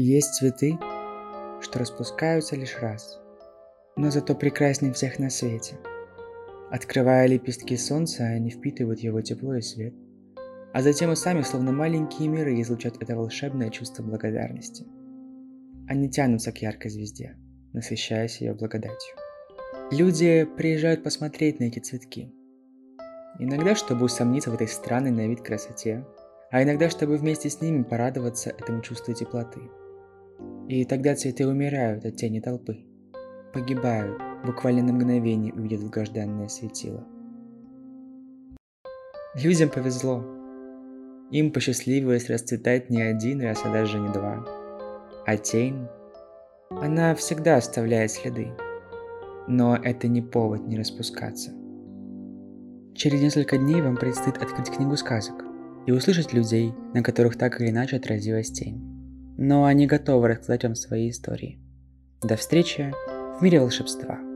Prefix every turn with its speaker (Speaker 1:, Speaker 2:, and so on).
Speaker 1: Есть цветы, что распускаются лишь раз, но зато прекраснее всех на свете. Открывая лепестки солнца, они впитывают его тепло и свет, а затем и сами, словно маленькие миры, излучат это волшебное чувство благодарности. Они тянутся к яркой звезде, насыщаясь ее благодатью. Люди приезжают посмотреть на эти цветки. Иногда, чтобы усомниться в этой странной на вид красоте, а иногда, чтобы вместе с ними порадоваться этому чувству теплоты – и тогда цветы умирают от тени толпы, погибают, буквально на мгновение увидят долгожданное светило. Людям повезло. Им посчастливилось расцветать не один раз, а даже не два. А тень, она всегда оставляет следы. Но это не повод не распускаться. Через несколько дней вам предстоит открыть книгу сказок и услышать людей, на которых так или иначе отразилась тень но они готовы рассказать вам свои истории. До встречи в мире волшебства!